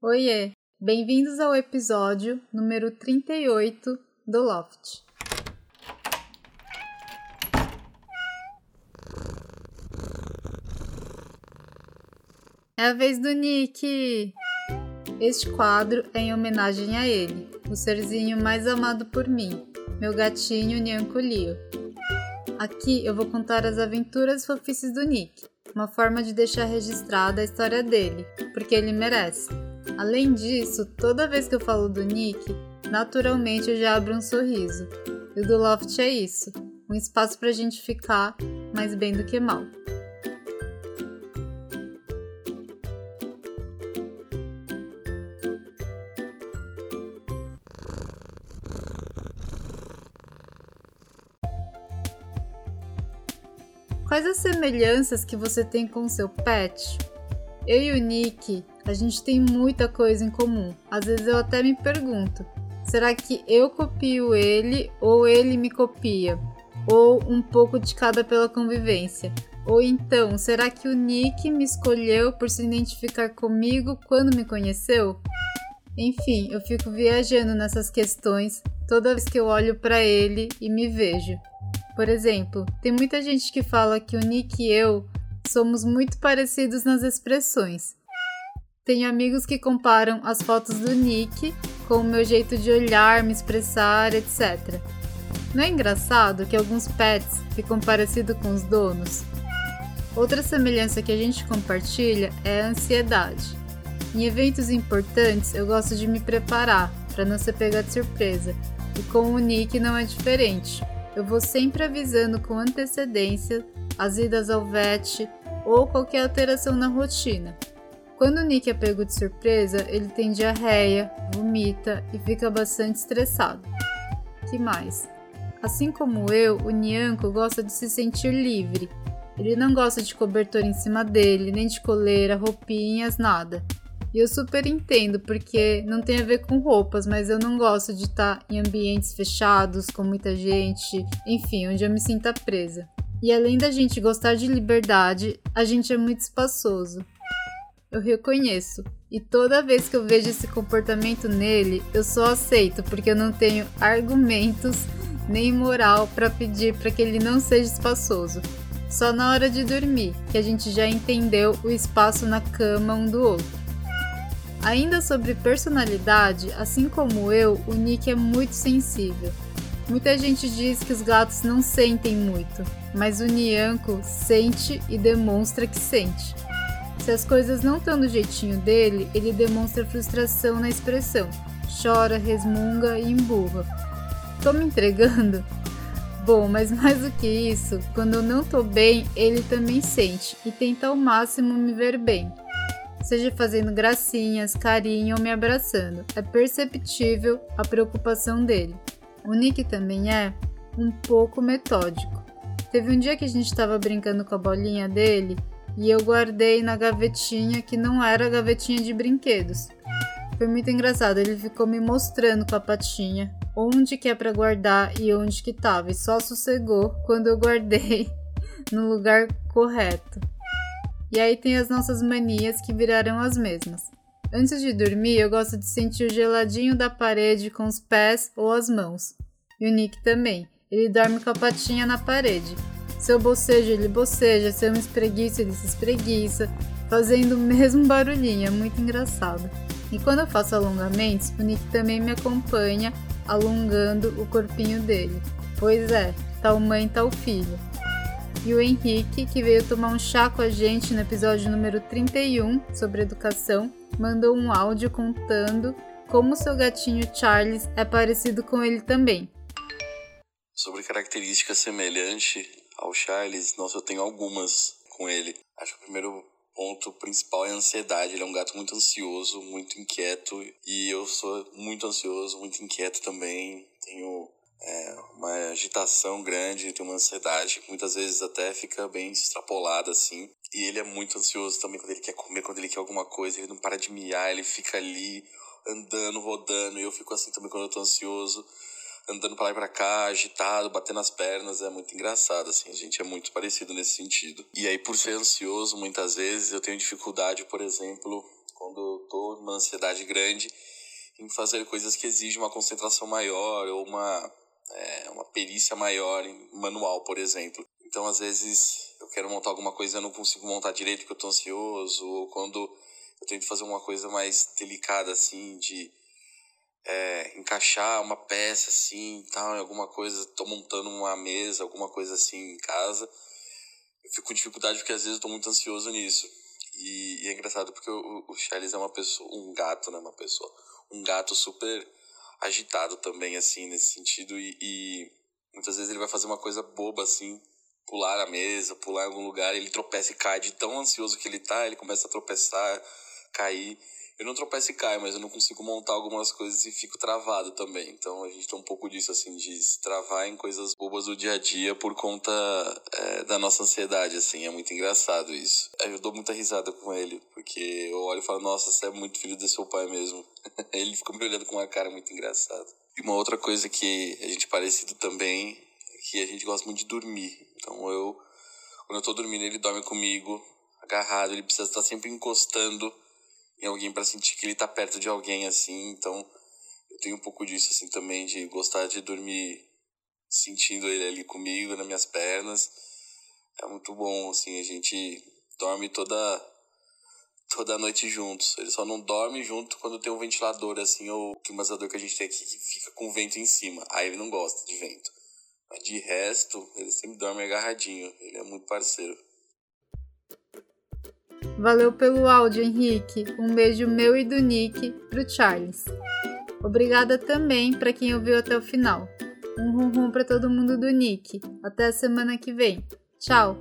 Oiê, bem-vindos ao episódio número 38 do Loft. É a vez do Nick! Este quadro é em homenagem a ele, o serzinho mais amado por mim, meu gatinho Nyanko. Aqui eu vou contar as aventuras fofices do Nick, uma forma de deixar registrada a história dele, porque ele merece. Além disso, toda vez que eu falo do Nick, naturalmente eu já abro um sorriso. E o do Loft é isso, um espaço pra gente ficar mais bem do que mal. Quais as semelhanças que você tem com seu pet? Eu e o Nick, a gente tem muita coisa em comum. Às vezes eu até me pergunto: será que eu copio ele ou ele me copia? Ou um pouco de cada pela convivência? Ou então, será que o Nick me escolheu por se identificar comigo quando me conheceu? Enfim, eu fico viajando nessas questões toda vez que eu olho para ele e me vejo. Por exemplo, tem muita gente que fala que o Nick e eu somos muito parecidos nas expressões. Tenho amigos que comparam as fotos do Nick com o meu jeito de olhar, me expressar, etc. Não é engraçado que alguns pets ficam parecidos com os donos? Outra semelhança que a gente compartilha é a ansiedade. Em eventos importantes, eu gosto de me preparar para não ser pega de surpresa, e com o Nick não é diferente. Eu vou sempre avisando com antecedência as idas ao vet ou qualquer alteração na rotina. Quando o Nick é pego de surpresa, ele tem diarreia, vomita e fica bastante estressado. Que mais? Assim como eu, o Nyanko gosta de se sentir livre. Ele não gosta de cobertor em cima dele, nem de coleira, roupinhas, nada. E eu super entendo, porque não tem a ver com roupas, mas eu não gosto de estar em ambientes fechados, com muita gente, enfim, onde eu me sinta presa. E além da gente gostar de liberdade, a gente é muito espaçoso. Eu reconheço. E toda vez que eu vejo esse comportamento nele, eu só aceito, porque eu não tenho argumentos nem moral para pedir para que ele não seja espaçoso. Só na hora de dormir, que a gente já entendeu o espaço na cama um do outro. Ainda sobre personalidade, assim como eu, o Nick é muito sensível. Muita gente diz que os gatos não sentem muito, mas o Nyanko sente e demonstra que sente. Se as coisas não estão do jeitinho dele, ele demonstra frustração na expressão, chora, resmunga e emburra. Tô me entregando? Bom, mas mais do que isso, quando eu não tô bem, ele também sente e tenta ao máximo me ver bem seja fazendo gracinhas, carinho ou me abraçando. É perceptível a preocupação dele. O Nick também é um pouco metódico. Teve um dia que a gente estava brincando com a bolinha dele e eu guardei na gavetinha que não era gavetinha de brinquedos. Foi muito engraçado, ele ficou me mostrando com a patinha onde que é para guardar e onde que tava, e só sossegou quando eu guardei no lugar correto. E aí tem as nossas manias que viraram as mesmas. Antes de dormir, eu gosto de sentir o geladinho da parede com os pés ou as mãos. E o Nick também. Ele dorme com a patinha na parede. Se eu bocejo, ele boceja. Se eu me espreguiço, ele se espreguiça. Fazendo o mesmo barulhinho. É muito engraçado. E quando eu faço alongamentos, o Nick também me acompanha, alongando o corpinho dele. Pois é, tal mãe, tal filho e o Henrique, que veio tomar um chá com a gente no episódio número 31 sobre educação, mandou um áudio contando como seu gatinho Charles é parecido com ele também. Sobre características semelhantes ao Charles, nossa, eu tenho algumas com ele. Acho que o primeiro ponto principal é a ansiedade. Ele é um gato muito ansioso, muito inquieto, e eu sou muito ansioso, muito inquieto também. Tenho é, uma agitação grande, tem uma ansiedade, muitas vezes até fica bem extrapolada assim. E ele é muito ansioso também quando ele quer comer, quando ele quer alguma coisa, ele não para de miar, ele fica ali andando, rodando, e eu fico assim também quando eu tô ansioso, andando para lá e pra cá, agitado, batendo as pernas, é muito engraçado, assim, a gente é muito parecido nesse sentido. E aí, por ser ansioso, muitas vezes eu tenho dificuldade, por exemplo, quando eu tô numa ansiedade grande em fazer coisas que exigem uma concentração maior ou uma, é, uma perícia maior em manual, por exemplo. Então, às vezes, eu quero montar alguma coisa e eu não consigo montar direito porque eu tô ansioso, ou quando eu tento fazer uma coisa mais delicada, assim, de é, encaixar uma peça, assim, tal, em alguma coisa, tô montando uma mesa, alguma coisa assim em casa, eu fico com dificuldade porque às vezes eu tô muito ansioso nisso. E, e é engraçado porque o, o Charles é uma pessoa, um gato, né, uma pessoa, um gato super agitado também, assim, nesse sentido, e, e muitas vezes ele vai fazer uma coisa boba, assim, pular a mesa, pular em algum lugar, ele tropeça e cai de tão ansioso que ele tá, ele começa a tropeçar, cair. Eu não tropeço e caio, mas eu não consigo montar algumas coisas e fico travado também. Então a gente tem um pouco disso, assim, de se travar em coisas bobas do dia a dia por conta é, da nossa ansiedade, assim. É muito engraçado isso. Eu dou muita risada com ele, porque eu olho e falo, nossa, você é muito filho do seu pai mesmo. ele fica me olhando com uma cara muito engraçada. E uma outra coisa que a gente é parecido também é que a gente gosta muito de dormir. Então eu, quando eu tô dormindo, ele dorme comigo, agarrado, ele precisa estar sempre encostando em alguém para sentir que ele tá perto de alguém assim. Então, eu tenho um pouco disso assim também de gostar de dormir sentindo ele ali comigo, nas minhas pernas. É muito bom assim, a gente dorme toda toda noite juntos. Ele só não dorme junto quando tem um ventilador assim ou o climatizador que a gente tem aqui que fica com vento em cima. Aí ele não gosta de vento. Mas de resto, ele sempre dorme agarradinho. Ele é muito parceiro. Valeu pelo áudio, Henrique. Um beijo meu e do Nick pro Charles. Obrigada também para quem ouviu até o final. Um rum rum para todo mundo do Nick. Até a semana que vem. Tchau!